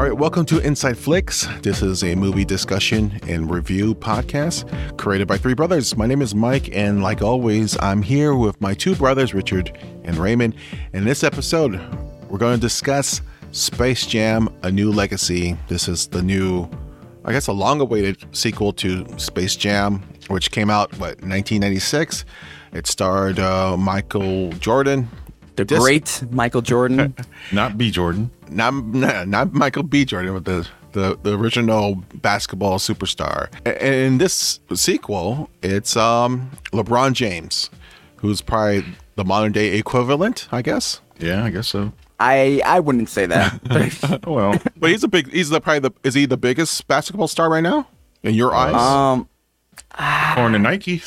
All right, welcome to Inside Flicks. This is a movie discussion and review podcast created by three brothers. My name is Mike, and like always, I'm here with my two brothers, Richard and Raymond. In this episode, we're going to discuss Space Jam A New Legacy. This is the new, I guess, a long awaited sequel to Space Jam, which came out, what, 1996? It starred uh, Michael Jordan, The Dis- great Michael Jordan. Not B. Jordan. not not, not Michael B. Jordan, but the, the the original basketball superstar. A- In this sequel, it's um LeBron James, who's probably the modern day equivalent, I guess. Yeah, I guess so. I I wouldn't say that. Well, But he's a big. He's the probably the. Is he the biggest basketball star right now in your eyes? um, according to Nike.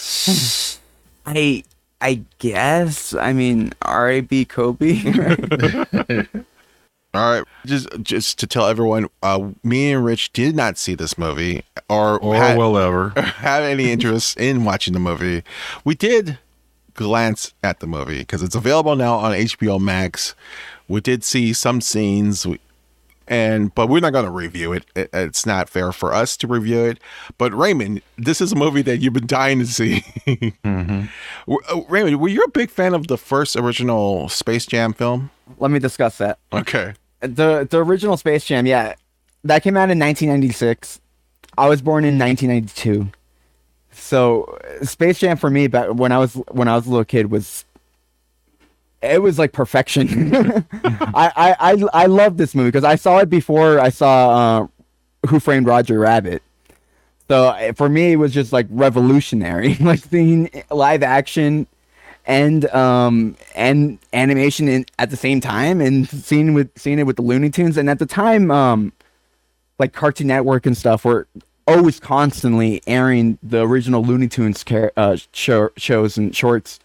I I guess. I mean, R.A.B. Kobe. All right, just just to tell everyone, uh, me and Rich did not see this movie or Or had- will ever. have any interest in watching the movie. We did glance at the movie because it's available now on HBO Max. We did see some scenes, we- and but we're not going to review it. it. It's not fair for us to review it. But Raymond, this is a movie that you've been dying to see. Mm-hmm. Uh, Raymond, were you a big fan of the first original Space Jam film? Let me discuss that. Okay. The the original Space Jam, yeah, that came out in 1996. I was born in 1992. So Space Jam for me, back when I was when I was a little kid, was it was like perfection. I, I I I love this movie because I saw it before I saw uh, Who Framed Roger Rabbit. So uh, for me, it was just like revolutionary, like seeing live action and um and animation in at the same time, and seeing with seeing it with the Looney Tunes. And at the time, um, like Cartoon Network and stuff were always constantly airing the original Looney Tunes car- uh, show, shows and shorts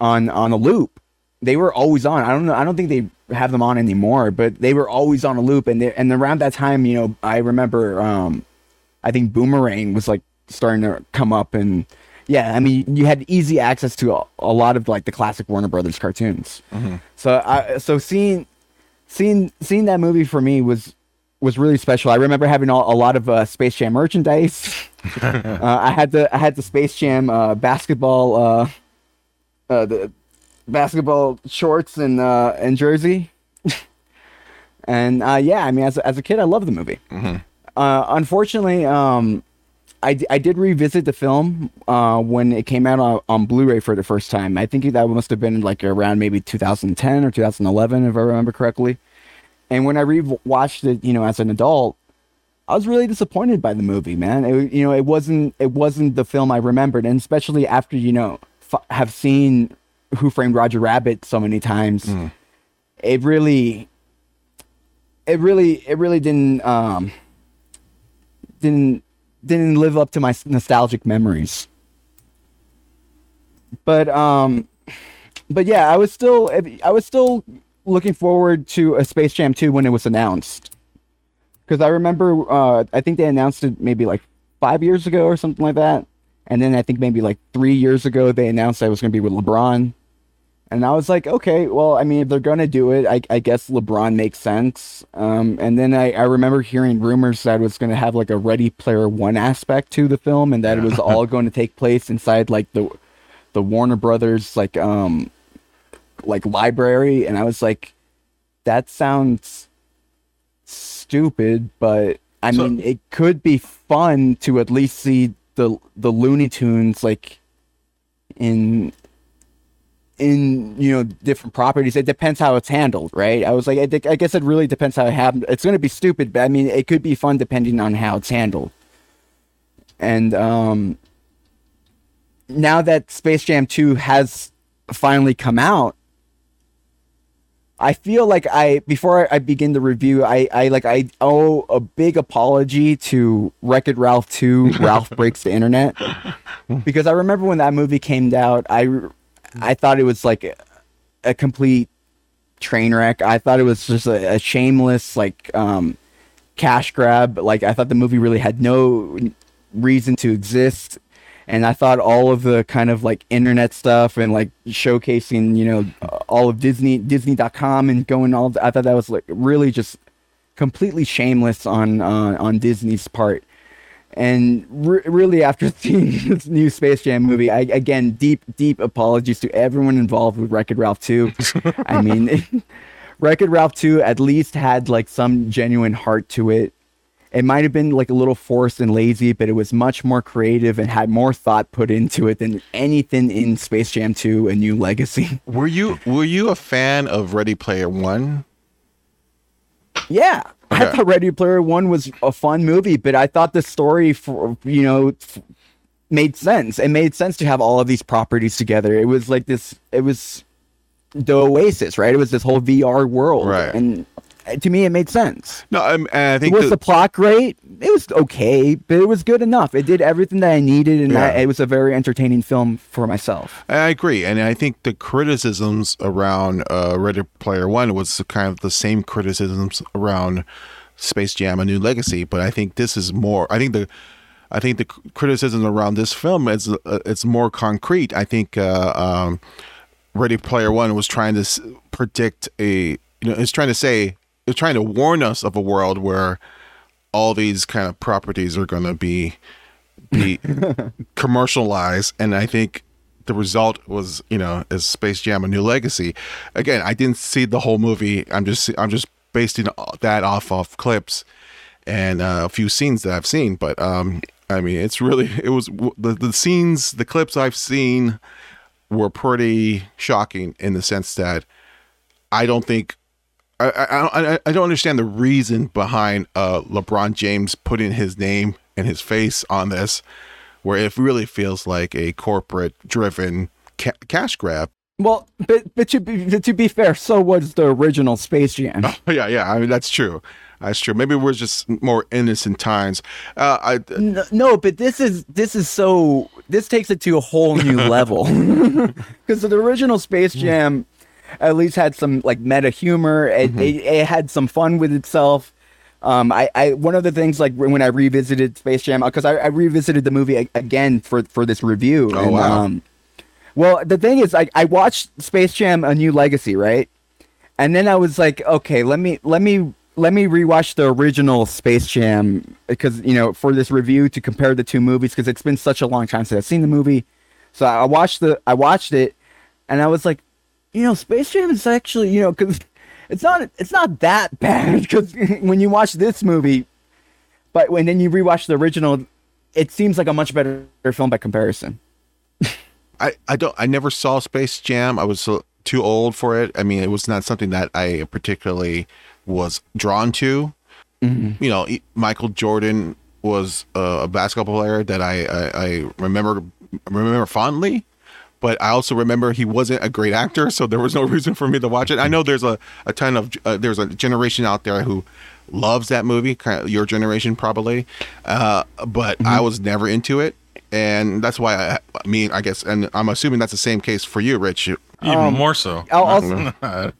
on on a loop. They were always on. I don't know. I don't think they have them on anymore, but they were always on a loop. And they, and around that time, you know, I remember. Um, I think Boomerang was like starting to come up, and yeah, I mean, you had easy access to a, a lot of like the classic Warner Brothers cartoons. So I so seeing seeing seeing that movie for me was was really special. I remember having all, a lot of uh, Space Jam merchandise. uh, I had the I had the Space Jam uh, basketball uh, uh, the basketball shorts and uh, and jersey. and uh, yeah, I mean, as a, as a kid, I loved the movie. Uh, unfortunately, um, I, I did revisit the film uh, when it came out on, on Blu-ray for the first time. I think that must have been like around maybe 2010 or 2011, if I remember correctly. And when I rewatched it, you know, as an adult, I was really disappointed by the movie, man. It, you know, it wasn't it wasn't the film I remembered, and especially after you know f- have seen Who Framed Roger Rabbit so many times, it really, it really, it really didn't um didn't didn't live up to my nostalgic memories. But um, but yeah, I was still I was still looking forward to a Space Jam 2 when it was announced. Because I remember, uh, I think they announced it maybe like five years ago or something like that. And then I think maybe like three years ago, they announced it was going to be with LeBron. And I was like, okay, well, I mean, if they're going to do it, I, I guess LeBron makes sense. Um, and then I, I remember hearing rumors that it was going to have like a Ready Player One aspect to the film and that it was all going to take place inside like the the Warner Brothers like um like library and I was like that sounds stupid but I So- mean it could be fun to at least see the the Looney Tunes like in in you know different properties. It depends how it's handled right? I was like i, think, I guess it really depends how it happened. It's going to be stupid but i mean it could be fun depending on how it's handled. And um now that space jam 2 has finally come out i feel like i before i begin the review i i like i owe a big apology to wreck it ralph 2 ralph breaks the internet. Because i remember when that movie came out i i thought it was like a, a complete train wreck. I thought it was just a, a shameless like um cash grab. Like i thought the movie really had no reason to exist. And I thought all of the kind of like internet stuff and like showcasing, you know, all of Disney, Disney.com and going all, I thought that was like really just completely shameless on uh, on Disney's part. And re- really, after seeing this new Space Jam movie, I, again, deep, deep apologies to everyone involved with Wreck It Ralph 2. I mean, Wreck It Ralph 2 at least had like some genuine heart to it. It might have been like a little forced and lazy, but it was much more creative and had more thought put into it than anything in Space Jam 2: A New Legacy. Were you were you a fan of Ready Player One? Yeah, I thought Ready Player One was a fun movie, but I thought the story for you know f- made sense. It made sense to have all of these properties together. It was like this. It was the Oasis, right? It was this whole VR world, Right. And to me, it made sense. No, um, I think was the- the plot great? It was okay, but it was good enough. It did everything that I needed, and I, it was a very entertaining film for myself. I agree, and I think the criticisms around uh, Ready Player One was kind of the same criticisms around Space Jam: A New Legacy. But I think this is more. I think the, I think the criticism around this film is uh, it's more concrete. I think uh, um, Ready Player One was trying to s- predict a, you know, it's trying to say, trying to warn us of a world where all these kind of properties are going to be be commercialized. And i think the result was you know is space jam a new legacy. Again i didn't see the whole movie. I'm just i'm just basing that off of clips and uh, a few scenes that i've seen. But um i mean it's really it was the, the scenes the clips i've seen were pretty shocking in the sense that i don't think I, I, I- I don't understand the reason behind uh, LeBron James putting his name and his face on this, where it really feels like a corporate driven ca- cash grab. Well, but but to be but to be fair, so was the original Space Jam. yeah, yeah, I mean that's true. That's true. Maybe we're just more innocent times. Uh, I, No, no, but this is this is so this takes it to a whole new level because the original Space Jam at least had some like meta humor. It, it, it had some fun with itself. Um, I, I one of the things like when I revisited Space Jam because I, I revisited the movie a- again for for this review. Oh, wow. Um, well, the thing is, like, I watched Space Jam: A New Legacy, right? And then I was like, okay, let me let me let me rewatch the original Space Jam because you know for this review to compare the two movies because it's been such a long time since I've seen the movie. So I watched the I watched it, and I was like, you know, Space Jam is actually you know because it's not it's not that bad because when you watch this movie, but when then you rewatch the original, it seems like a much better film by comparison. I, I don't I never saw Space Jam. I was too old for it. I mean, it was not something that I particularly was drawn to. You know, Michael Jordan was uh, a basketball player that I, I I remember remember fondly, but I also remember he wasn't a great actor, so there was no reason for me to watch it. I know there's a, a ton of uh, there's a generation out there who loves that movie, kind of your generation probably, uh, but I was never into it, and that's why I, I mean I guess, and I'm assuming that's the same case for you, Rich. You- Even more so. I'll also,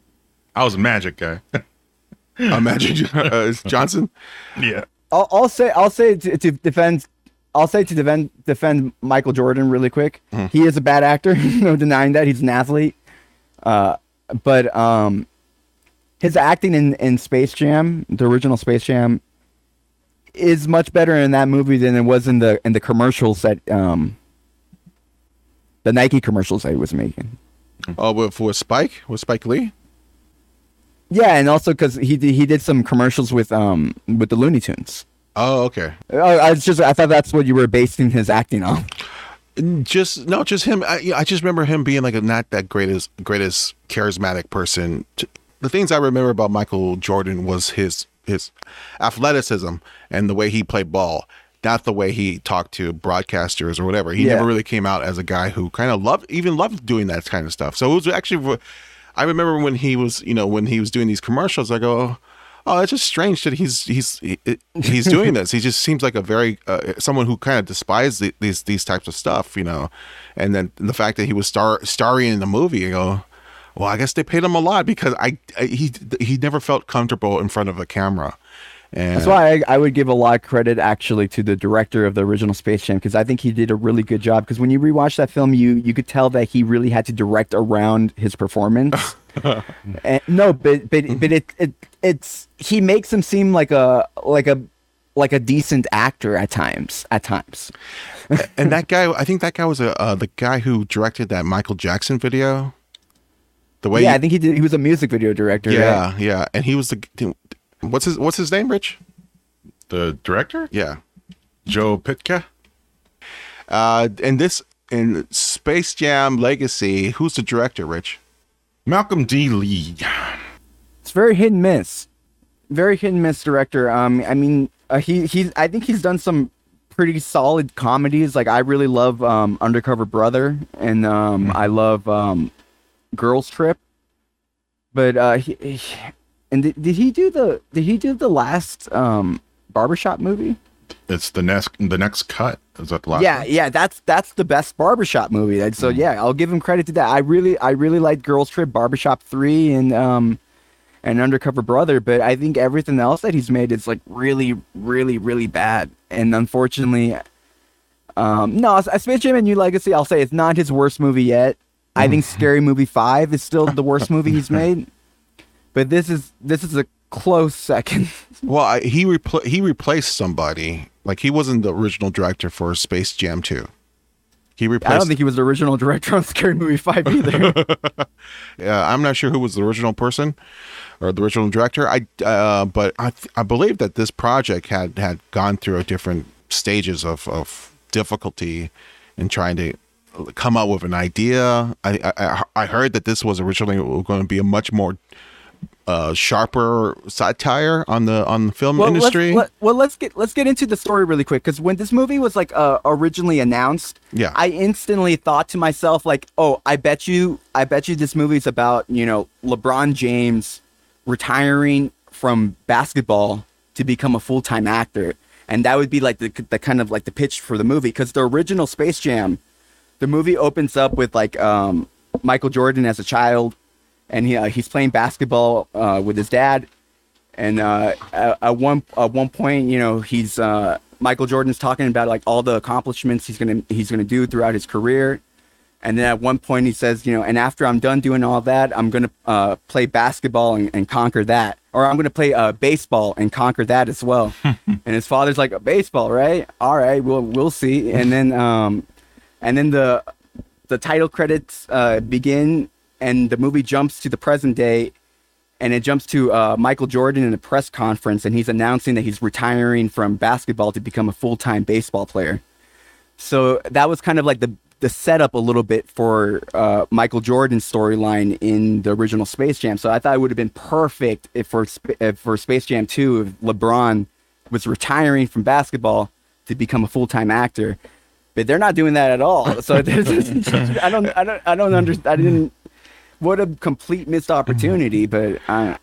I was a magic guy. Imagine uh, Johnson. yeah. I'll, I'll say I'll say to, to defend I'll say to defend defend Michael Jordan really quick. He is a bad actor, no denying that. He's an athlete. Uh, but um, his acting in, in Space Jam, the original Space Jam, is much better in that movie than it was in the in the commercials that um the Nike commercials that he was making. Oh, with, for Spike with Spike Lee. Yeah, and also because he did, he did some commercials with um with the Looney Tunes. Oh, okay. Oh, I was just I thought that's what you were basing his acting on. just no, just him. I, I just remember him being like a not that greatest greatest charismatic person. The things I remember about Michael Jordan was his his athleticism and the way he played ball, not the way he talked to broadcasters or whatever. He Yeah. never really came out as a guy who kind of loved even loved doing that kind of stuff. So it was actually. I remember when he was, you know, when he was doing these commercials. I go, oh, it's just strange that he's he's he, he's doing this. He just seems like a very uh, someone who kind of despises the, these these types of stuff, you know. And then the fact that he was star starring in the movie, you go, well, I guess they paid him a lot because I, I he he never felt comfortable in front of a camera. And That's why I, I would give a lot of credit actually to the director of the original Space Jam because I think he did a really good job. Because when you rewatch that film, you you could tell that he really had to direct around his performance. and, no, but but but it, it it's he makes him seem like a like a like a decent actor at times. At times, and that guy, I think that guy was a uh, the guy who directed that Michael Jackson video. The way, yeah, he- I think he did. He was a music video director. right? yeah, yeah, and he was the what's his what's his name, Rich? The director, Yeah, Joe Pytka. uh, and this in Space Jam Legacy, who's the director, Rich? Malcolm D. Lee. It's very hit and miss. Very hit and miss director. Um, I mean, uh, he he's. I think he's done some pretty solid comedies. Like I really love um, Undercover Brother, and um, I love um, Girls Trip. But uh, he, he and did, did he do the did he do the last um barbershop movie? It's the next the next cut. Is that the last? yeah, one? yeah, that's that's the best barbershop movie. And so yeah, I'll give him credit to that. I really I really liked Girls Trip, Barbershop Three, and um and Undercover Brother, but I think everything else that he's made is like really, really, really bad. And unfortunately, um no, Space Jam: and New Legacy, I'll say it's not his worst movie yet. I think Scary Movie Five is still the worst movie he's made, but this is this is a close second. Well, I, he repl- he replaced somebody. Like he wasn't the original director for Space Jam 2. He replaced. I don't think he was the original director on Scary Movie Five either. Yeah, I'm not sure who was the original person or the original director. I uh, but I th- I believe that this project had had gone through a different stages of of difficulty in trying to come up with an idea. I I, I heard that this was originally going to be a much more uh, sharper satire on the on the film well, industry. Let's, let, well, let's get let's get into the story really quick because when this movie was like uh, originally announced, Yeah. I instantly thought to myself like, oh, I bet you, I bet you this movie's about you know LeBron James retiring from basketball to become a full time actor, and that would be like the the kind of like the pitch for the movie because the original Space Jam, the movie opens up with like um, Michael Jordan as a child, and he uh, he's playing basketball uh, with his dad, and uh, at, at one at one point, you know, he's uh, Michael Jordan's talking about like all the accomplishments he's gonna he's gonna do throughout his career, and then at one point he says, you know, and after I'm done doing all that, I'm gonna uh, play basketball and, and conquer that, or I'm gonna play uh, baseball and conquer that as well. and his father's like, baseball, right? All right, we'll we'll see. And then um, and then the the title credits uh, begin, and the movie jumps to the present day, and it jumps to uh, Michael Jordan in a press conference, and he's announcing that he's retiring from basketball to become a full time baseball player. So that was kind of like the the setup a little bit for uh, Michael Jordan's storyline in the original Space Jam. So I thought it would have been perfect if for if for Space Jam Two, if LeBron was retiring from basketball to become a full time actor. But they're not doing that at all. So I don't, I don't, I don't understand. I didn't. What a complete missed opportunity. But uh,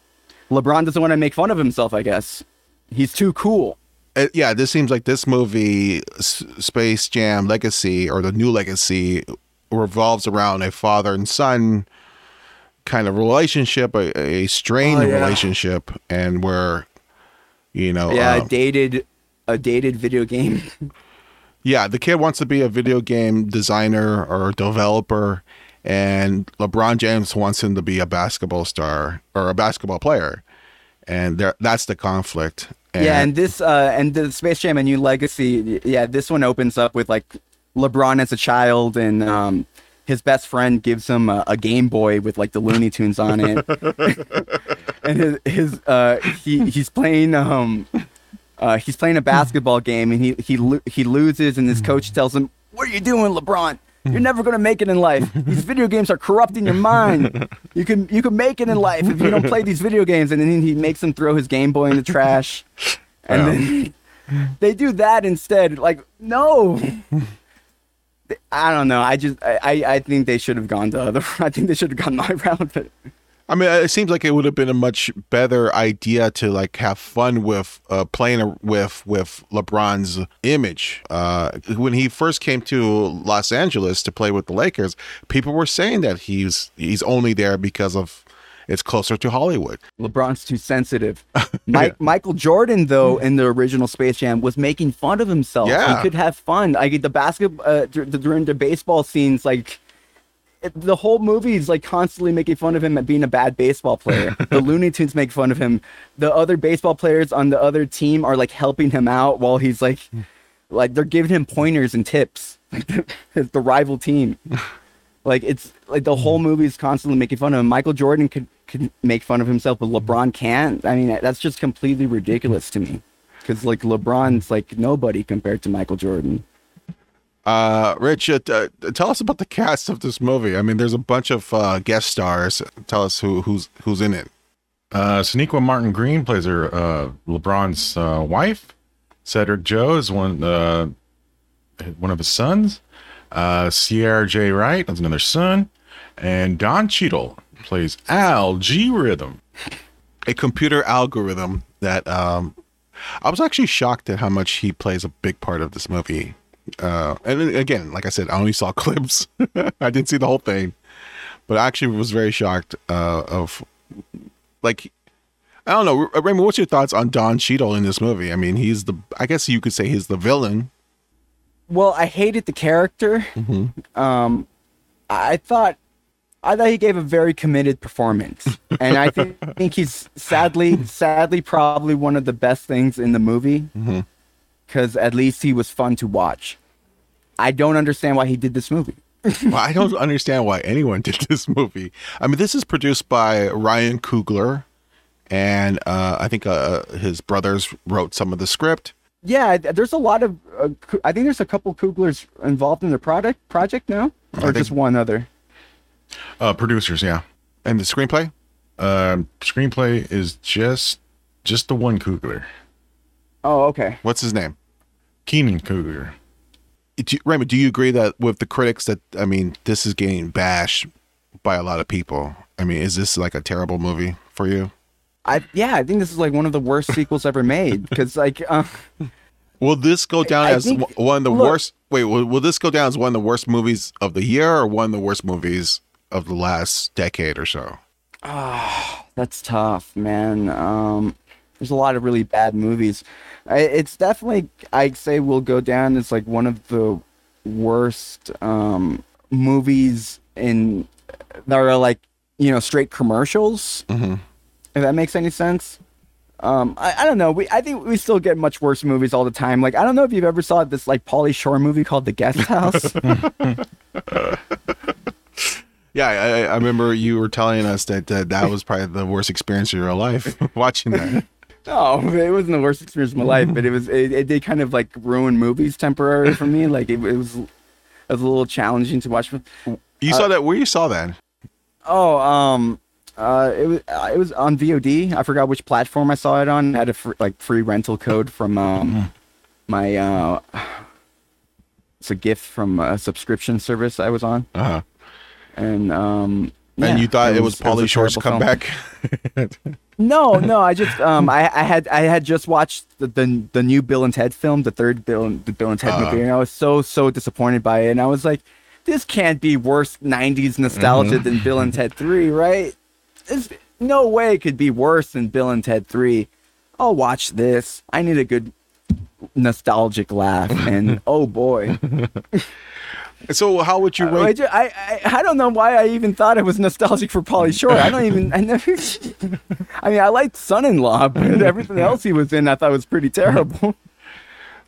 LeBron doesn't want to make fun of himself. I guess he's too cool. Uh, yeah, this seems like this movie, S- Space Jam Legacy, or the new Legacy, revolves around a father and son kind of relationship, a, a strained Oh, yeah. relationship, and where, you know, Yeah, a dated, a dated video game. yeah, the kid wants to be a video game designer or developer, and LeBron James wants him to be a basketball star or a basketball player, and there that's the conflict. yeah, and this uh and the Space Jam: A New Legacy. Yeah, this one opens up with like LeBron as a child, and um, his best friend gives him a, a Game Boy with like the Looney Tunes on it, and his, his uh he he's playing um uh he's playing a basketball game, and he he he loses, and his coach tells him, "What are you doing, LeBron?" You're never gonna make it in life. These video games are corrupting your mind. You can you can make it in life if you don't play these video games. And then he makes him throw his Game Boy in the trash. And then they do that instead. Like, no. I don't know. I just I, I I think they should have gone the other. I think they should have gone my route. But I mean, it seems like it would have been a much better idea to like have fun with uh, playing with with LeBron's image. Uh, when he first came to Los Angeles to play with the Lakers, people were saying that he's he's only there because of it's closer to Hollywood. LeBron's too sensitive. Mike, Michael Jordan, though, in the original Space Jam, was making fun of himself. Yeah. He could have fun. Like the basketball, uh, during the baseball scenes, like the whole movie is like constantly making fun of him at being a bad baseball player. the Looney Tunes make fun of him. The other baseball players on the other team are like helping him out while he's like, hmm. like they're giving him pointers and tips. Like the, the rival team. Like it's like the whole hmm. movie is constantly making fun of him. Michael Jordan could could make fun of himself, but LeBron can't. I mean, that's just completely ridiculous to me. Because like LeBron's like nobody compared to Michael Jordan. Uh, Rich, uh, uh, tell us about the cast of this movie. I mean, there's a bunch of uh, guest stars. Tell us who who's who's in it. Uh, Sonequa Martin Green plays her uh, LeBron's uh, wife. Cedric Joe is one uh, one of his sons. Uh, Ceyair J. Wright is another son, and Don Cheadle plays Al G Rhythm. A computer algorithm that um, I was actually shocked at how much he plays a big part of this movie. Uh, and again, like I said, I only saw clips. I didn't see the whole thing, but I actually was very shocked uh, of like I don't know, Raymond. What's your thoughts on Don Cheadle in this movie? I mean, he's the I guess you could say he's the villain. Well, I hated the character. Um, I thought, I thought he gave a very committed performance, and I think, think he's sadly, sadly, probably one of the best things in the movie. Because at least he was fun to watch. I don't understand why he did this movie. well, I don't understand why anyone did this movie. I mean, this is produced by Ryan Coogler, and uh, I think uh, his brothers wrote some of the script. Yeah, there's a lot of. Uh, I think there's a couple Cooglers involved in the product project now, or think- just one other. Uh, producers, yeah. And the screenplay? Um, screenplay is just just the one Coogler, Oh, okay. What's his name? Keenan Coogler. Do, Raymond, do you agree that with the critics that I mean, this is getting bashed by a lot of people? I mean, is this like a terrible movie for you? I yeah, I think this is like one of the worst sequels ever made because like. Uh, Will this go down I as think- one of the look- worst? Wait, will, will this go down as one of the worst movies of the year, or one of the worst movies of the last decade or so? Ah, That's tough, man. Um, there's a lot of really bad movies. I, it's definitely, I'd say, will go down as like one of the worst um, movies in that are like you know straight commercials. Mhm. If that makes any sense. Um, I, I don't know. We I think we still get much worse movies all the time. Like I don't know if you've ever saw this like Pauly Shore movie called The Guest House. Yeah, I, I remember you were telling us that uh, that was probably the worst experience of your life watching that. No, it wasn't the worst experience of my life, but it was. It, it did kind of like ruin movies temporarily for me. Like it, it was, it was a little challenging to watch. You saw that? Where you saw that? Oh, um, uh, it was uh, it was on VOD. I forgot which platform I saw it on. I had a fr- like free rental code from um my uh, it's a gift from a subscription service I was on, Uh huh. and um. and yeah, you thought it was, a Pauly Shore's comeback? No, no, I just um I, I had I had just watched the, the the new Bill and Ted film, the third Bill and the Bill and Ted Uh. movie, and I was so so disappointed by it. And I was like, this can't be worse '90s nostalgia than Bill and Ted Three, right? There's no way it could be worse than Bill and Ted Three. I'll watch this. I need a good nostalgic laugh, and oh boy, so how would you I, rank? ju- I, I I don't know why I even thought it was nostalgic for Pauly Shore. I don't even. I never. I mean, I liked Son-in-Law, but everything else he was in, I thought was pretty terrible.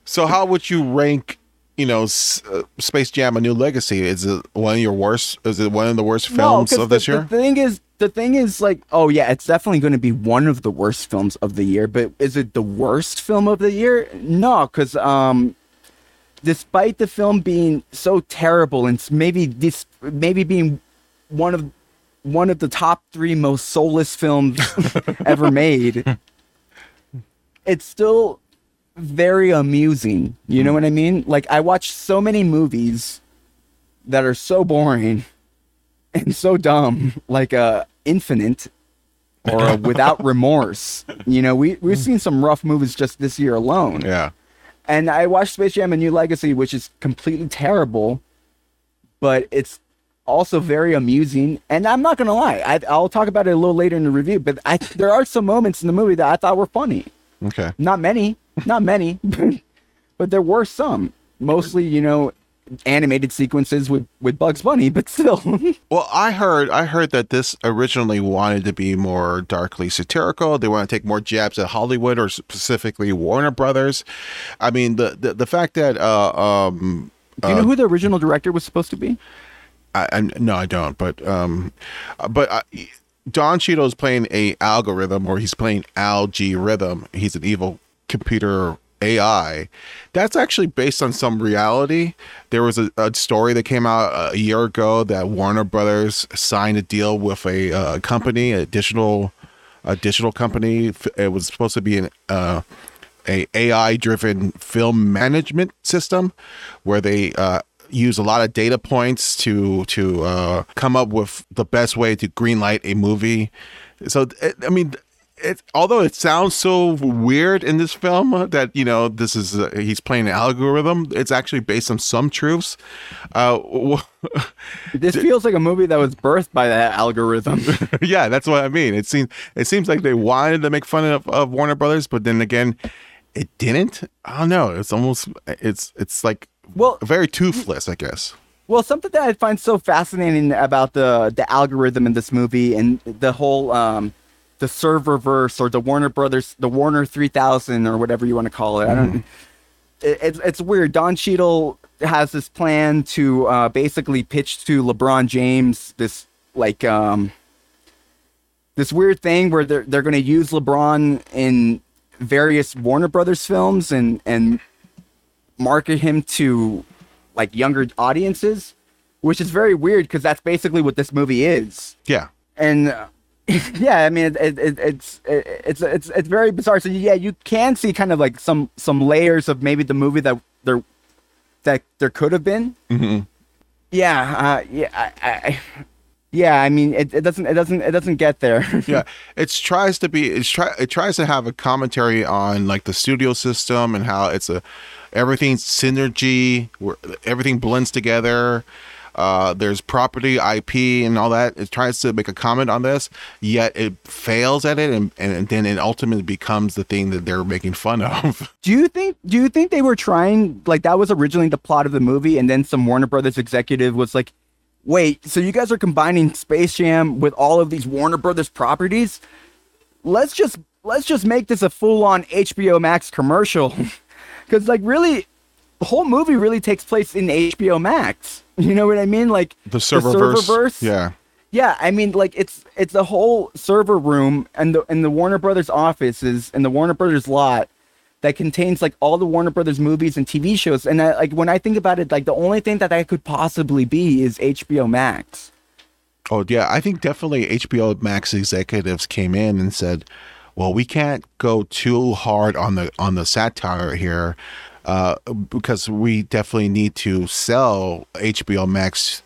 So how would you rank? You know, S- uh, Space Jam: A New Legacy. Is it one of your worst? Is it one of the worst films 'cause of this the, year? The thing is, the thing is, like, oh yeah, it's definitely going to be one of the worst films of the year. But is it the worst film of the year? No, because um, despite the film being so terrible and maybe this maybe being one of one of the top three most soulless films ever made, it's still very amusing. You know what I mean? Like I watch so many movies that are so boring and so dumb, like uh Infinite or uh, Without Remorse. You know, we we've seen some rough movies just this year alone. yeah. And I watched Space Jam: A New Legacy, which is completely terrible, but it's also very amusing. And I'm not gonna lie, I, I'll talk about it a little later in the review. But I, there are some moments in the movie that I thought were funny. Okay. Not many, not many, but there were some. Mostly, you know, animated sequences with with Bugs Bunny, but still. Well, I heard I heard that this originally wanted to be more darkly satirical. They want to take more jabs at Hollywood or specifically Warner Brothers. I mean, the the, the fact that uh, um, Do you know who the original director was supposed to be? I, I no, I don't. But um, uh, but uh, Don Cheadle is playing a algorithm, or he's playing algorithm. He's an evil computer AI. That's actually based on some reality. There was a, a story that came out a year ago that Warner Brothers signed a deal with a uh, company, a digital, a digital company. It was supposed to be an uh, a AI driven film management system where they uh, use a lot of data points to to uh, come up with the best way to greenlight a movie. So I mean, it although it sounds so weird in this film that you know this is uh, he's playing an algorithm, it's actually based on some truths. Uh, This feels like a movie that was birthed by that algorithm. yeah, that's what I mean. It seems it seems like they wanted to make fun of, of Warner Brothers, but then again, it didn't. I don't know. It's almost it's it's like Well- very toothless, I guess. Well, something that I find so fascinating about the the algorithm in this movie and the whole um, the server verse or the Warner Brothers, the Warner three thousand or whatever you want to call it. I don't. It, it's it's weird. Don Cheadle has this plan to uh, basically pitch to LeBron James this like um, this weird thing where they're they're going to use LeBron in various Warner Brothers films and and market him to like younger audiences, which is very weird because that's basically what this movie is. Yeah. And yeah, I mean, it, it, it's it, it's it's it's very bizarre. So yeah, you can see kind of like some some layers of maybe the movie that there that there could have been. hmm Yeah, uh, yeah, I, I, yeah. I mean, it, it doesn't it doesn't it doesn't get there. yeah it tries to be it's try it tries to have a commentary on like the studio system and how it's a everything's synergy where everything blends together uh there's property ip and all that it tries to make a comment on this yet it fails at it and, and then it ultimately becomes the thing that they're making fun of Do you think do you think they were trying like that was originally the plot of the movie and then some Warner Brothers executive was like, "Wait, so you guys are combining Space Jam with all of these Warner Brothers properties? Let's just let's just make this a full-on HBO Max commercial." Cuz like really the whole movie really takes place in HBO Max. You know what I mean? Like the serververse serververse? yeah Yeah, I mean, like it's it's a whole server room and the and the Warner Brothers offices and the Warner Brothers lot that contains like all the Warner Brothers movies and TV shows. And I, like when I think about it, like the only thing that that could possibly be is HBO Max. Oh yeah, I think definitely HBO Max executives came in and said, "Well, we can't go too hard on the on the satire here, uh, because we definitely need to sell HBO Max,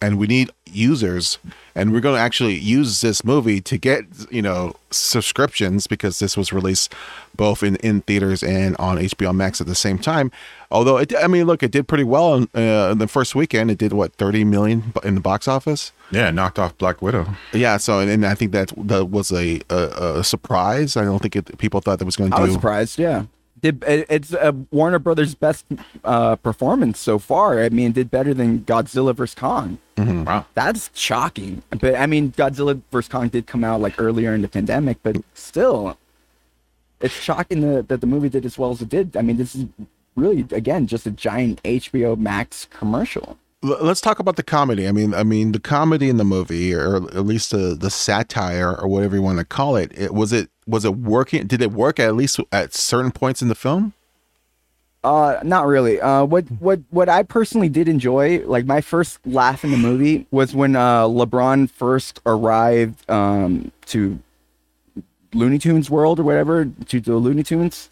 and we need users, and we're going to actually use this movie to get you know subscriptions because this was released both in in theaters and on HBO Max at the same time. Although it, I mean, look, it did pretty well in, uh, in the first weekend. It did what thirty million in the box office." Yeah, knocked off Black Widow. Yeah, so and, and I think that that was a a, a surprise. I don't think it, people thought that was going to I was do. surprised. Yeah, did it's uh, Warner Brothers' best uh, performance so far. I mean, it did better than Godzilla vs Kong. Wow. That's shocking. But I mean, Godzilla vs Kong did come out like earlier in the pandemic, but still, it's shocking that, that the movie did as well as it did. I mean, this is really again just a giant HBO Max commercial. Let's talk about the comedy. I mean, I mean the comedy in the movie, or at least the the satire, or whatever you want to call it. It was it was it working? Did it work at least at certain points in the film? Uh, not really. Uh, what what what I personally did enjoy, like my first laugh in the movie, was when uh LeBron first arrived um to Looney Tunes World or whatever to the Looney Tunes,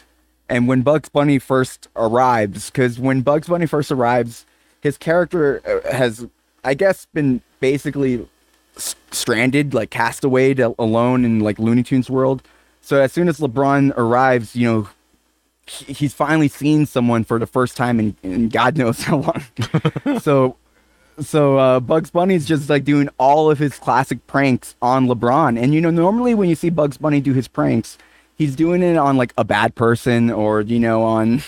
and when Bugs Bunny first arrives, because when Bugs Bunny first arrives, his character uh, has, I guess, been basically stranded, like cast away to, alone in like Looney Tunes World. So as soon as LeBron arrives, you know, he- he's finally seen someone for the first time in, in God knows how long. so so uh, Bugs Bunny's just like doing all of his classic pranks on LeBron. And you know, normally when you see Bugs Bunny do his pranks, he's doing it on like a bad person or you know on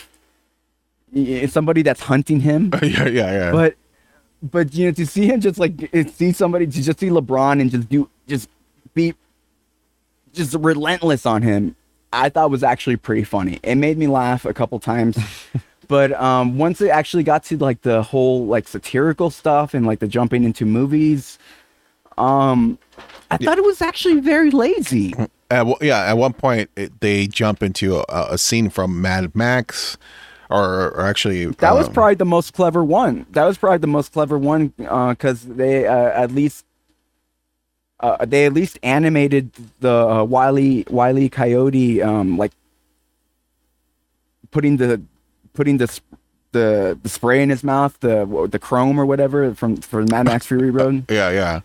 somebody that's hunting him. yeah, yeah, yeah. But but you know to see him just like see somebody to just see LeBron and just do just be just relentless on him, I thought was actually pretty funny. It made me laugh a couple times. but um once it actually got to like the whole like satirical stuff and like the jumping into movies, um I thought it was actually very lazy. At, one- yeah, at one point it, they jump into a, a scene from Mad Max, or, or actually That was um, probably the most clever one. That was probably the most clever one because they uh, at least uh, they at least animated the uh, Wiley Wiley Coyote um, like putting the putting the sp- the the spray in his mouth, the the chrome or whatever from from Mad Max Fury Road. yeah, yeah.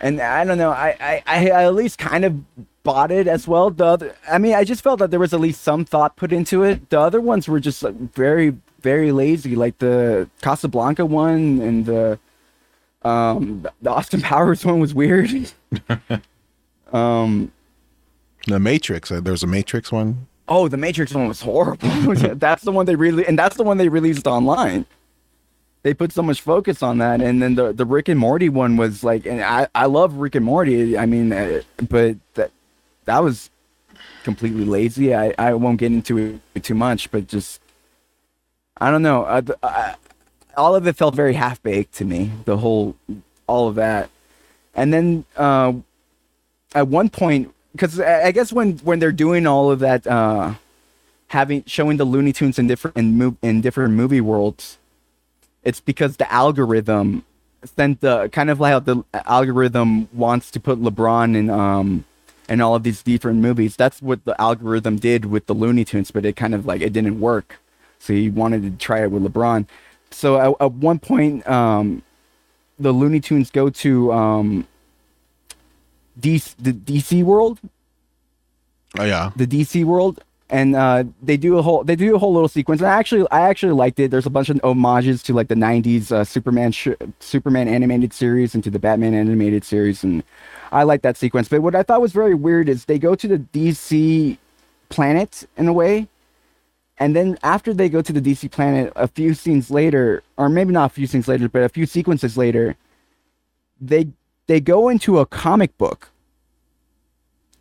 And I don't know, I, I, I at least kind of bought it as well. The other, I mean, I just felt that there was at least some thought put into it. The other ones were just like, very, very lazy, like the Casablanca one and the um the Austin Powers one was weird. um, The Matrix. Uh, there's a Matrix one. oh, the Matrix one was horrible. that's the one they really, and that's the one they released online. They put so much focus on that, and then the the Rick and Morty one was like, and I I love Rick and Morty. I mean, uh, but that that was completely lazy. I I won't get into it too much, but just I don't know. I, I, all of it felt very half baked to me. The whole, all of that, and then uh, at one point, because I guess when when they're doing all of that, uh, having showing the Looney Tunes in different in, in different movie worlds, it's because the algorithm sent the kind of like how the algorithm wants to put LeBron in um in all of these different movies. That's what the algorithm did with the Looney Tunes, but it kind of like it didn't work. So he wanted to try it with LeBron. So at, at one point, um, the Looney Tunes go to um, DC, the DC world, Oh yeah. the DC world, and uh, they do a whole they do a whole little sequence. And I actually I actually liked it. There's a bunch of homages to like the '90s uh, Superman sh- Superman animated series and to the Batman animated series, and I like that sequence. But what I thought was very weird is they go to the DC planet in a way, and then after they go to the DC planet, a few scenes later, or maybe not a few scenes later, but a few sequences later, they they go into a comic book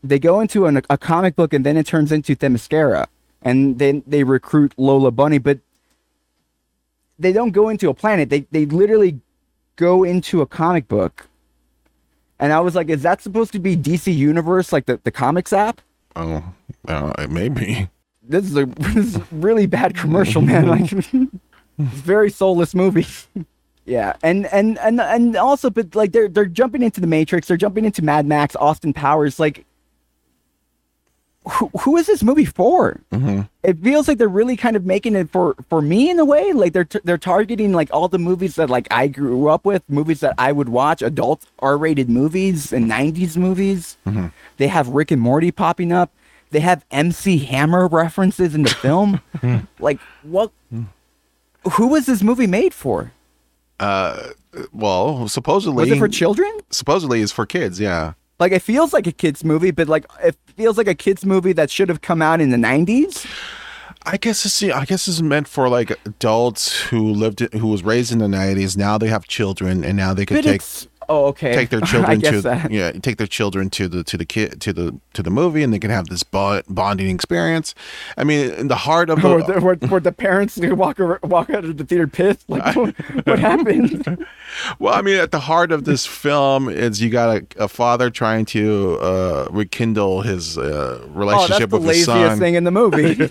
they go into an, a comic book and then it turns into Themyscira and then they recruit Lola Bunny, but they don't go into a planet. They they literally go into a comic book. And I was like, is that supposed to be DC Universe, like the, the comics app? Oh, uh, it may be. This is a this is a really bad commercial, man. Like it's a very soulless movie. Yeah, and and and and also, but like they're they're jumping into the Matrix, they're jumping into Mad Max, Austin Powers. Like, who, who is this movie for? Mm-hmm. It feels like they're really kind of making it for for me in a way. Like they're t- they're targeting like all the movies that like I grew up with, movies that I would watch, adult R-rated movies and '90s movies. Mm-hmm. They have Rick and Morty popping up. They have MC Hammer references in the film. like what? Who was this movie made for? Uh, Well, supposedly, Was it for children? supposedly it's for kids. Yeah. Like it feels like a kids movie, but like it feels like a kids movie that should have come out in the '90s. I guess it's I guess it's meant for like adults who lived who was raised in the nineties. Now they have children, and now they can But take it's oh okay. take their children to that. yeah take their children to the to the kid to the to the movie, and they can have this bo- bonding experience. I mean, in the heart of Where the, the, where, where the parents walk ar- walk out of the theater pissed. Like what, what happened? well, I mean, at the heart of this film is you got a, a father trying to uh, rekindle his uh, Oh, that's relationship the with his laziest son. thing in the movie.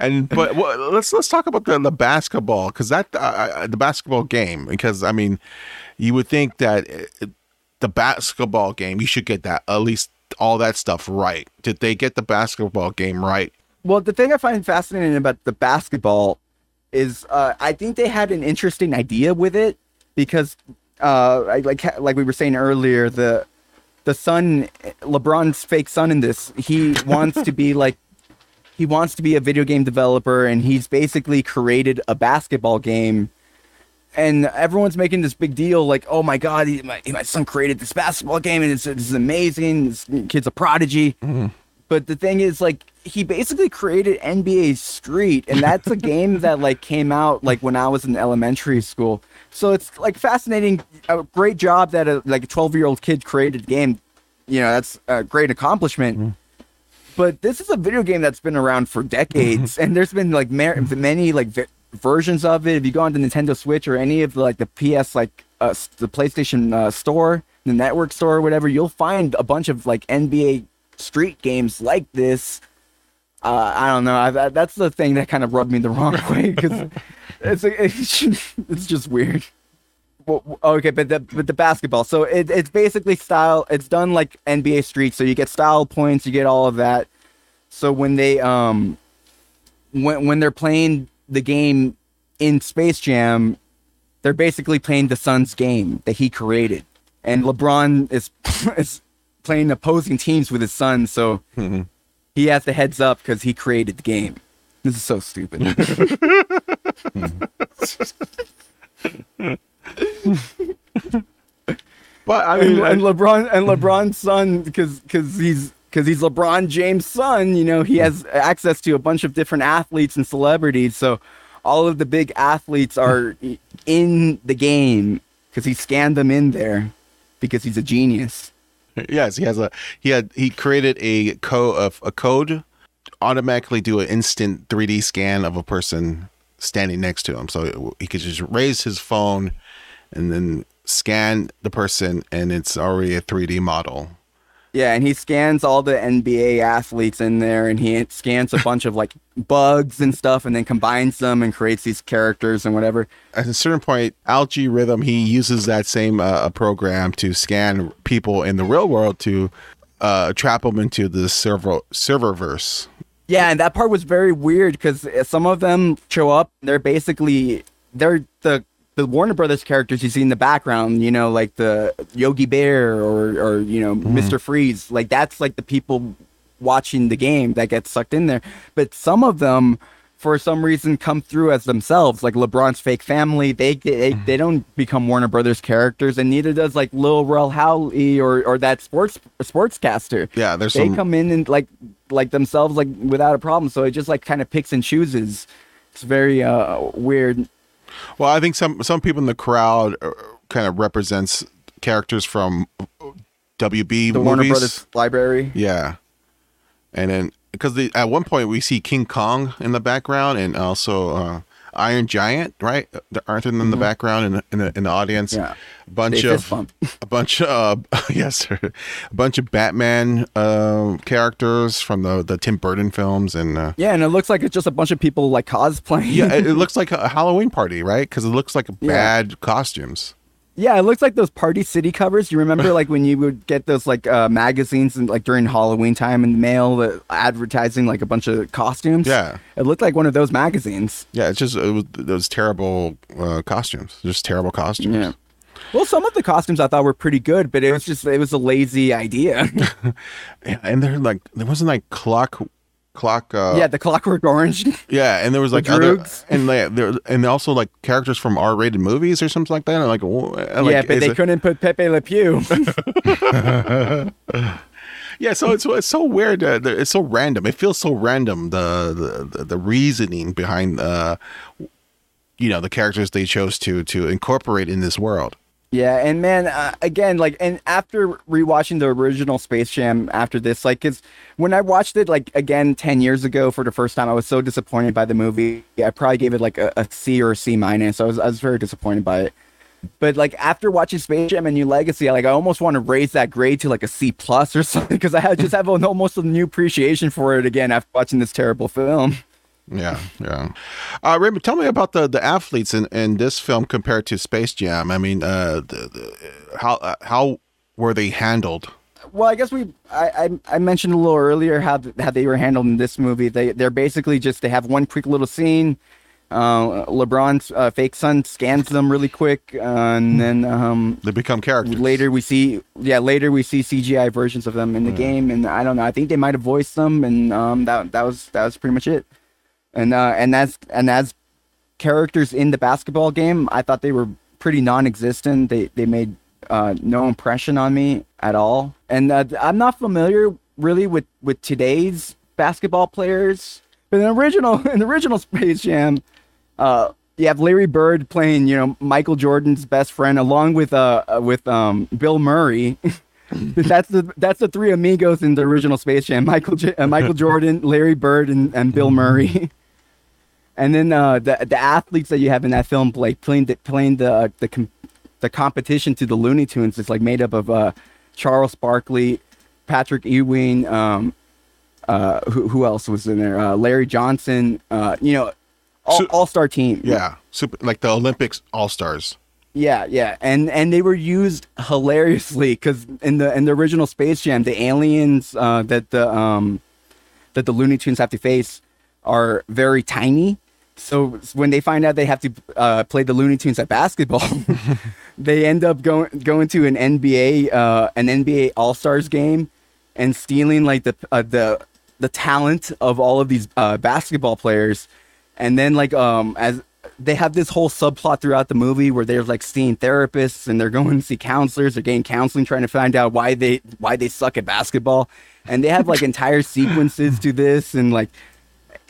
And but well, let's let's talk about the the basketball because that uh, uh, the basketball game because I mean, you would think that uh, the basketball game you should get that at least all that stuff right. Did they get the basketball game right? well, the thing I find fascinating about the basketball is uh, I think they had an interesting idea with it because, uh, like like we were saying earlier, the the son, LeBron's fake son in this, he wants to be like he wants to be a video game developer and he's basically created a basketball game and everyone's making this big deal like, oh my god, he, my, my son created this basketball game and it's, it's amazing. This kid's a prodigy. Mm-hmm. But the thing is, like, he basically created NBA Street, and that's a game that like came out like when I was in elementary school. So it's like fascinating. A great job that a like a twelve year old kid created a game. You know, that's a great accomplishment. Mm-hmm. But this is a video game that's been around for decades, and there's been like many like versions of it. If you go on the Nintendo Switch or any of the, like the PS like uh, the PlayStation uh, store, the network store, or whatever, you'll find a bunch of like NBA Street games like this. Uh, I don't know. I, that, that's the thing that kind of rubbed me the wrong way because it's it's it's just weird. Well, okay, but the but the basketball. So it, it's basically style. It's done like NBA Street. So you get style points. You get all of that. So when they um when when they're playing the game in Space Jam, they're basically playing the son's game that he created, and LeBron is is playing opposing teams with his son. So mm-hmm. he has the heads up because he created the game. This is so stupid. Mm-hmm. But I and, mean, and LeBron and LeBron's son because because he's because he's LeBron James' son. You know, he has access to a bunch of different athletes and celebrities. So all of the big athletes hmm. are in the game because he scanned them in there because he's a genius. yes, he has a he had he created a co of a code automatically do an instant 3D scan of a person standing next to him. So he could just raise his phone and then scan the person, and it's already a 3D model. Yeah, and he scans all the NBA athletes in there, and he scans a bunch of like bugs and stuff, and then combines them and creates these characters and whatever. At a certain point, Al-G Rhythm he uses that same uh, program to scan people in the real world to uh, trap them into the server serververse. Yeah, and that part was very weird because some of them show up. They're basically they're the the Warner Brothers characters you see in the background. You know, like the Yogi Bear or or you know Mister Freeze. Like that's like the people watching the game that get sucked in there. But some of them. For some reason, come through as themselves, like LeBron's fake family. They they, they don't become Warner Brothers characters, and neither does like Lil Rel Howery or or that sports sportscaster Yeah, there's they some come in and like like themselves like without a problem so it just like kind of picks and chooses it's very uh weird Well, I think some some people in the crowd uh, kind of represents characters from WB the movies. warner brothers library Yeah, and then because the, at one point we see King Kong in the background and also uh, Iron Giant, right? The Arthur in the background in the, in the in the audience. Mm-hmm. Yeah. a bunch They of a bunch of yes, sir. a bunch of Batman uh, characters from the the Tim Burton films and. Uh, yeah and it looks like it's just a bunch of people like cosplaying yeah, it, it looks like a Halloween party, right? Because it looks like Yeah. bad costumes. Yeah it looks like those party city covers. You remember like when you would get those like uh magazines and like during halloween time in the mail that advertising like a bunch of costumes? Yeah. it looked like one of those magazines. Yeah, it's just it was those terrible uh, costumes, just terrible costumes. yeah. Well some of the costumes i thought were pretty good but it was just it was a lazy idea. Yeah, and they're like there wasn't like clock, clock. Uh, yeah the clockwork orange yeah, and there was like other Droogs. and like there and also like characters from R-rated movies or something like that. And like, wh- like yeah, but they it- couldn't put Pepe Le Pew. Yeah, so it's it's so weird. Uh, it's so random. It feels so random. The the, the reasoning behind uh, you know, the characters they chose to to incorporate in this world. Yeah, and man, uh, again, like, and after rewatching the original Space Jam after this, like, cause when I watched it, like, again, 10 years ago for the first time, I was so disappointed by the movie. I probably gave it like a, a C or a C minus. I was, I was very disappointed by it. But like after watching Space Jam and New Legacy, I, like I almost want to raise that grade to like a C plus or something because I just have an, almost a new appreciation for it again after watching this terrible film. Yeah, yeah. Uh, Raymond, tell me about the the athletes in, in this film compared to Space Jam. I mean, uh, the, the, how uh, how were they handled? Well, I guess we I, I I mentioned a little earlier how th- how they were handled in this movie. They they're basically just they have one quick little scene. Uh, LeBron's uh, fake son scans them really quick, uh, and then um, They become characters later we see yeah later we see CGI versions of them in the game, and I don't know. I think they might have voiced them, and um, that that was that was pretty much it. And uh, and that's and that's characters in the basketball game, I thought they were pretty non-existent. They they made uh, no impression on me at all. And uh, I'm not familiar really with with today's basketball players. But in the original in the original Space Jam, uh, you have Larry Bird playing, you know, Michael Jordan's best friend, along with uh with um Bill Murray. that's the that's the three amigos in the original Space Jam: Michael J- uh, Michael Jordan, Larry Bird, and, and Bill Murray. and then uh, the the athletes that you have in that film, like playing the playing the the com- the competition to the Looney Tunes, is like made up of uh, Charles Barkley, Patrick Ewing, um, uh, who who else was in there? Uh, Larry Johnson. Uh, you know, all, So- all star team. Yeah, super like the Olympics All Stars. Yeah, yeah, and and they were used hilariously because in the in the original Space Jam, the aliens uh, that the um that the Looney Tunes have to face are very tiny. So when they find out they have to uh, play the Looney Tunes at basketball, they end up going going to an NBA uh, an NBA All Stars game and stealing like the uh, the the talent of all of these uh, basketball players, and then like um as they have this whole subplot throughout the movie where they're like seeing therapists and they're going to see counselors, they're getting counseling, trying to find out why they why they suck at basketball, and they have like entire sequences to this and like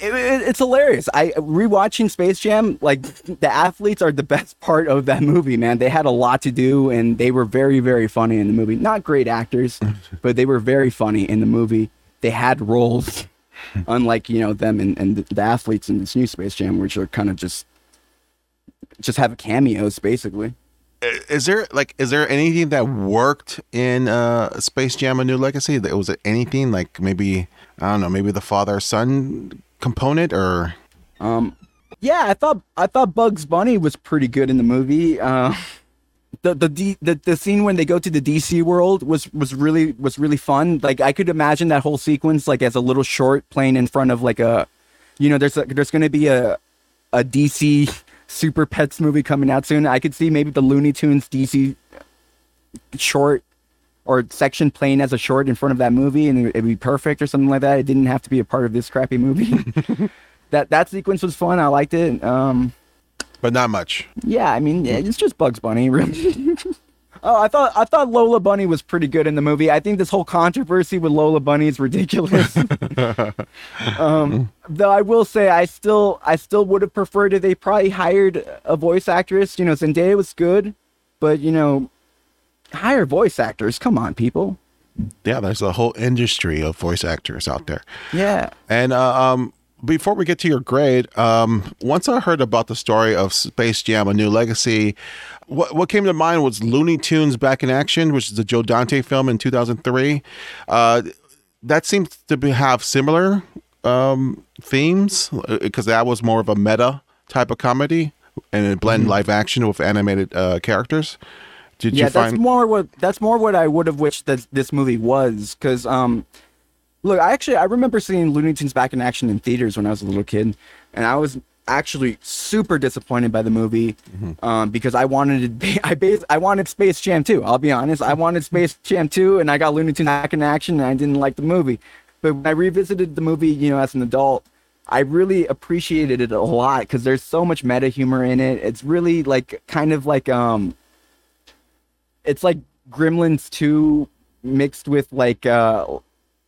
it, it- it's hilarious. I rewatching Space Jam, like the athletes are the best part of that movie, man. They had a lot to do and they were very, very funny in the movie. Not great actors, but they were very funny in the movie. They had roles, unlike you know them and, and the athletes in this new Space Jam, which are kind of just just have cameos basically. Is there like is there anything that worked in uh Space Jam: A New Legacy? Was it anything like maybe I don't know, maybe the father son component or Um, yeah, I thought I thought Bugs Bunny was pretty good in the movie. Uh, the the, D, the the scene when they go to the DC world was was really was really fun. Like I could imagine that whole sequence like as a little short playing in front of like a, you know, there's a, there's to be a a DC Super Pets movie coming out soon. I could see maybe the Looney Tunes DC short or section playing as a short in front of that movie and it'd be perfect or something like that. It didn't have to be a part of this crappy movie. that that sequence was fun. I liked it. Um, but not much. yeah, I mean, it's just Bugs Bunny, really. oh, I thought I thought Lola Bunny was pretty good in the movie. I think this whole controversy with Lola Bunny is ridiculous. um, though I will say, I still I still would have preferred if they probably hired a voice actress. You know, Zendaya was good, but you know, hire voice actors. Come on, people. Yeah, there's a whole industry of voice actors out there. Yeah. And uh, um, before we get to your grade, um, once I heard about the story of Space Jam: A New Legacy, what what came to mind was Looney Tunes Back in Action, which is the Joe Dante film in 2003. Uh, that seems to be, have similar um, themes because that was more of a meta type of comedy and it blend live action with animated uh, characters. Did yeah, you that's more what that's more what I would have wished that this movie was. Because um, look, I actually I remember seeing Looney Tunes back in action in theaters when I was a little kid, and I was actually super disappointed by the movie um, because I wanted to be, I bas- I wanted Space Jam 2. I'll be honest, I wanted Space Jam 2, and I got Looney Tunes back in action, and I didn't like the movie. But when I revisited the movie, you know, as an adult, I really appreciated it a lot because there's so much meta humor in it. It's really like kind of like um it's like Gremlins 2 mixed with like uh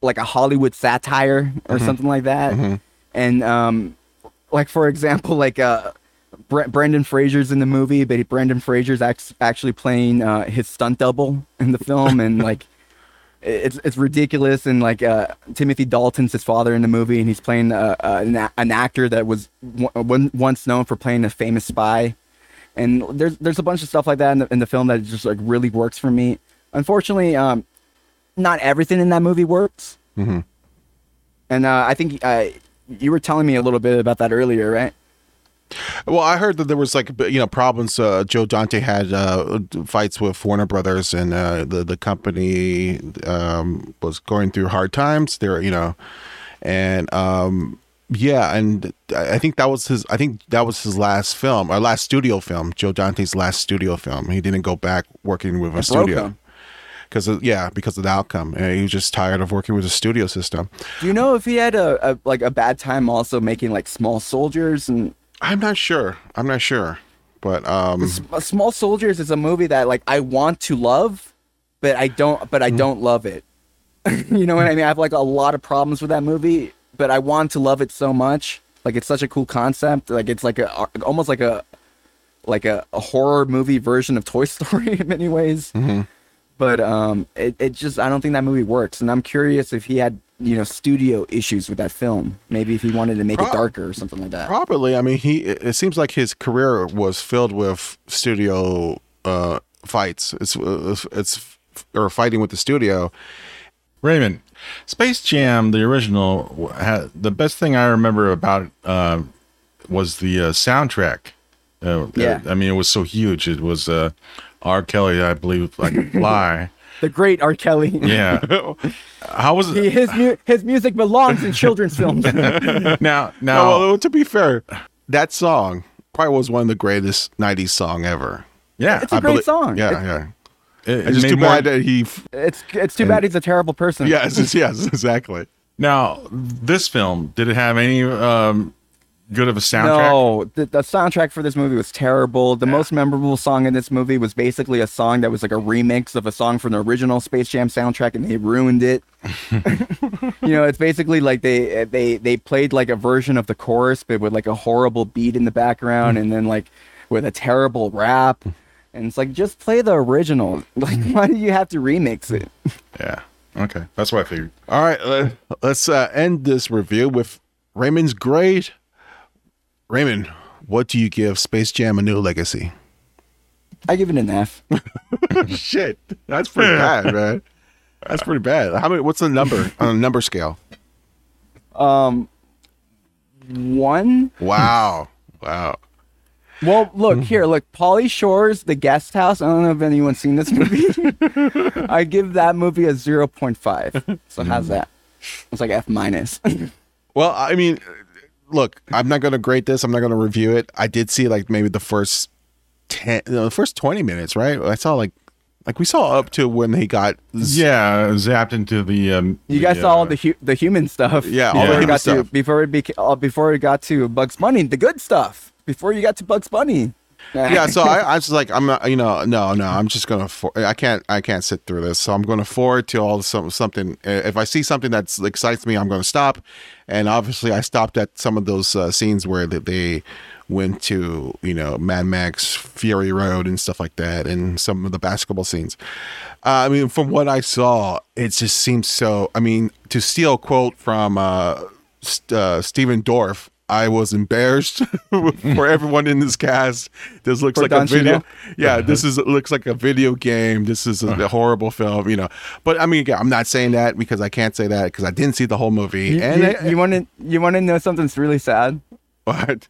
like a Hollywood satire or something like that. And um like for example like uh Bre- Brendan Fraser's in the movie, but Brendan Fraser's act- actually playing uh, his stunt double in the film, and like it's it's ridiculous. And like uh, Timothy Dalton's his father in the movie, and he's playing uh, uh, an, a- an actor that was w- once known for playing a famous spy and there's there's a bunch of stuff like that in the, in the film that just like really works for me. Unfortunately, um, not everything in that movie works. Mhm. And uh, I think uh, you were telling me a little bit about that earlier, right? Well, I heard that there was like you know problems. Uh, Joe Dante had uh, fights with Warner Brothers, and uh, the the company um, was going through hard times. There, you know, and um, yeah, and I think that was his. I think that was his last film, or last studio film. Joe Dante's last studio film. He didn't go back working with a broke studio because yeah, because of the outcome. And he was just tired of working with a studio system. Do you know if he had a, a like a bad time also making like small soldiers and I'm not sure. I'm not sure, but um, Small Soldiers is a movie that like I want to love, but I don't. But I don't love it. you know what I mean? I have like a lot of problems with that movie, but I want to love it so much. Like it's such a cool concept. Like it's like a almost like a like a, a horror movie version of Toy Story in many ways. But um, it, it just I don't think that movie works, and I'm curious if he had you know studio issues with that film. Maybe if he wanted to make Pro- it darker or something like that. Probably. I mean, he. It it seems like his career was filled with studio uh, fights. It's it's, it's or fighting with the studio. Raymond, Space Jam, the original, had, the best thing I remember about it uh, was the uh, soundtrack. Uh, Yeah. I mean, it was so huge. It was uh, R. Kelly, I believe, like fly. The great R. Kelly. yeah. How was He, it? his mu- his music belongs in children's films. Now, now, well, to be fair, that song probably was one of the greatest '90s song ever. yeah. It's a great belie- song. Yeah, It- yeah. It- It's just too more- bad that he. It's it's too bad he's a terrible person. Yes, yes, yes, exactly. Now, this film, did it have any um, good of a soundtrack? No, the, the soundtrack for this movie was terrible. The most memorable song in this movie was basically a song that was like a remix of a song from the original Space Jam soundtrack, and they ruined it. you know, it's basically like they they they played like a version of the chorus, but with like a horrible beat in the background, and then like with a terrible rap. And it's like just play the original. Like, why do you have to remix it? Yeah. Okay. That's what I figured. All right, let, let's uh, end this review with Raymond's grade. Raymond, what do you give Space Jam: A New Legacy? I give it an F. Shit, that's pretty bad, man. That's pretty bad. How many? What's the number on a number scale? Um, one. Wow, wow. Well, look here. Look, Pauly Shore's The Guest House. I don't know if anyone's seen this movie. I give that movie a zero point five. So how's that? It's like F minus. Well, I mean, look, I'm not going to grade this. I'm not going to review it. I did see like maybe the first ten, no, the first twenty minutes, right? I saw like, like we saw up to when he got z- Yeah, zapped into the. Um, You guys the, saw all uh, the hu- the human stuff. Yeah, all the human got to stuff. before it beca- uh, before it got to Bugs Bunny, the good stuff. Before you got to Bugs Bunny. yeah. So I, I was like, I'm not, you know, no, no, I'm just gonna, for, I can't, I can't sit through this. So I'm to forward to all some something. If I see something that excites me, I'm to stop. And obviously, I stopped at some of those uh, scenes where they, they went to, you know, Mad Max Fury Road and stuff like that, and some of the basketball scenes. Uh, I mean, from what I saw, it just seems so. I mean, to steal a quote from uh, uh, Stephen Dorff, I was embarrassed for everyone in this cast. This looks For like Don a video. Cheadle? Yeah, uh-huh. this is looks like a video game. This is a, a horrible film, you know. But I mean, again, I'm not saying that because I can't say that because I didn't see the whole movie. You, and I- you want to you want to know something that's really sad? what?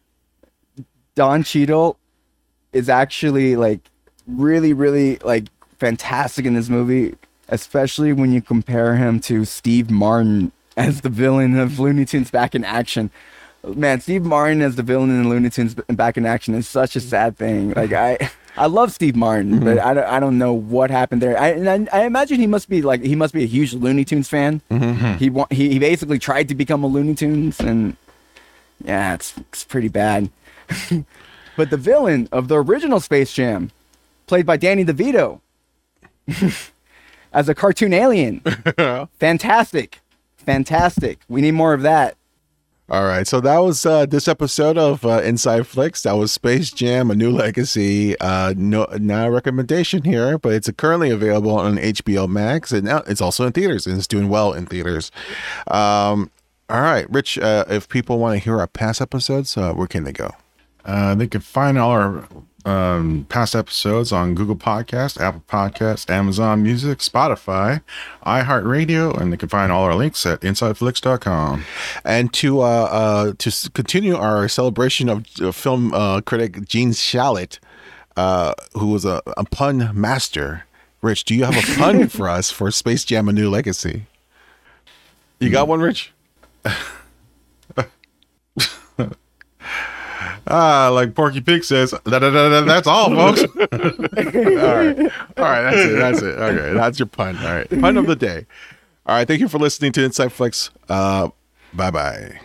Don Cheadle is actually like really, really like fantastic in this movie, especially when you compare him to Steve Martin as the villain of Looney Tunes Back in Action. Man, Steve Martin as the villain in Looney Tunes Back in Action is such a mm-hmm. sad thing. Like I, I love Steve Martin, but mm-hmm. I don't, I don't know what happened there. I, and I, I imagine he must be like he must be a huge Looney Tunes fan. Mm-hmm. He wa- he he basically tried to become a Looney Tunes, and yeah, it's it's pretty bad. But the villain of the original Space Jam, played by Danny DeVito, as a cartoon alien. Fantastic. Fantastic. We need more of that. All right, so that was uh, this episode of uh, Inside Flix. That was Space Jam: A New Legacy. Uh, no, not a recommendation here, but it's currently available on HBO Max, and now it's also in theaters, and it's doing well in theaters. Um, all right, Rich. Uh, if people want to hear our past episodes, uh, where can they go? Uh, they can find all our um, past episodes on Google Podcast, Apple Podcast, Amazon Music, Spotify, iHeartRadio, and they can find all our links at InsideFlix.com. And to uh, uh, to continue our celebration of film uh, critic Gene Shalit, uh, who was a, a pun master. Rich, do you have a pun for us for Space Jam: A New Legacy? You got one, Rich? Ah, like Porky Pig says, da, da, da, da, that's all, folks. all right. All right. that's it. That's it. Okay, that's your pun. All right, pun of the day. All right, thank you for listening to Inside Flix. Uh, bye bye.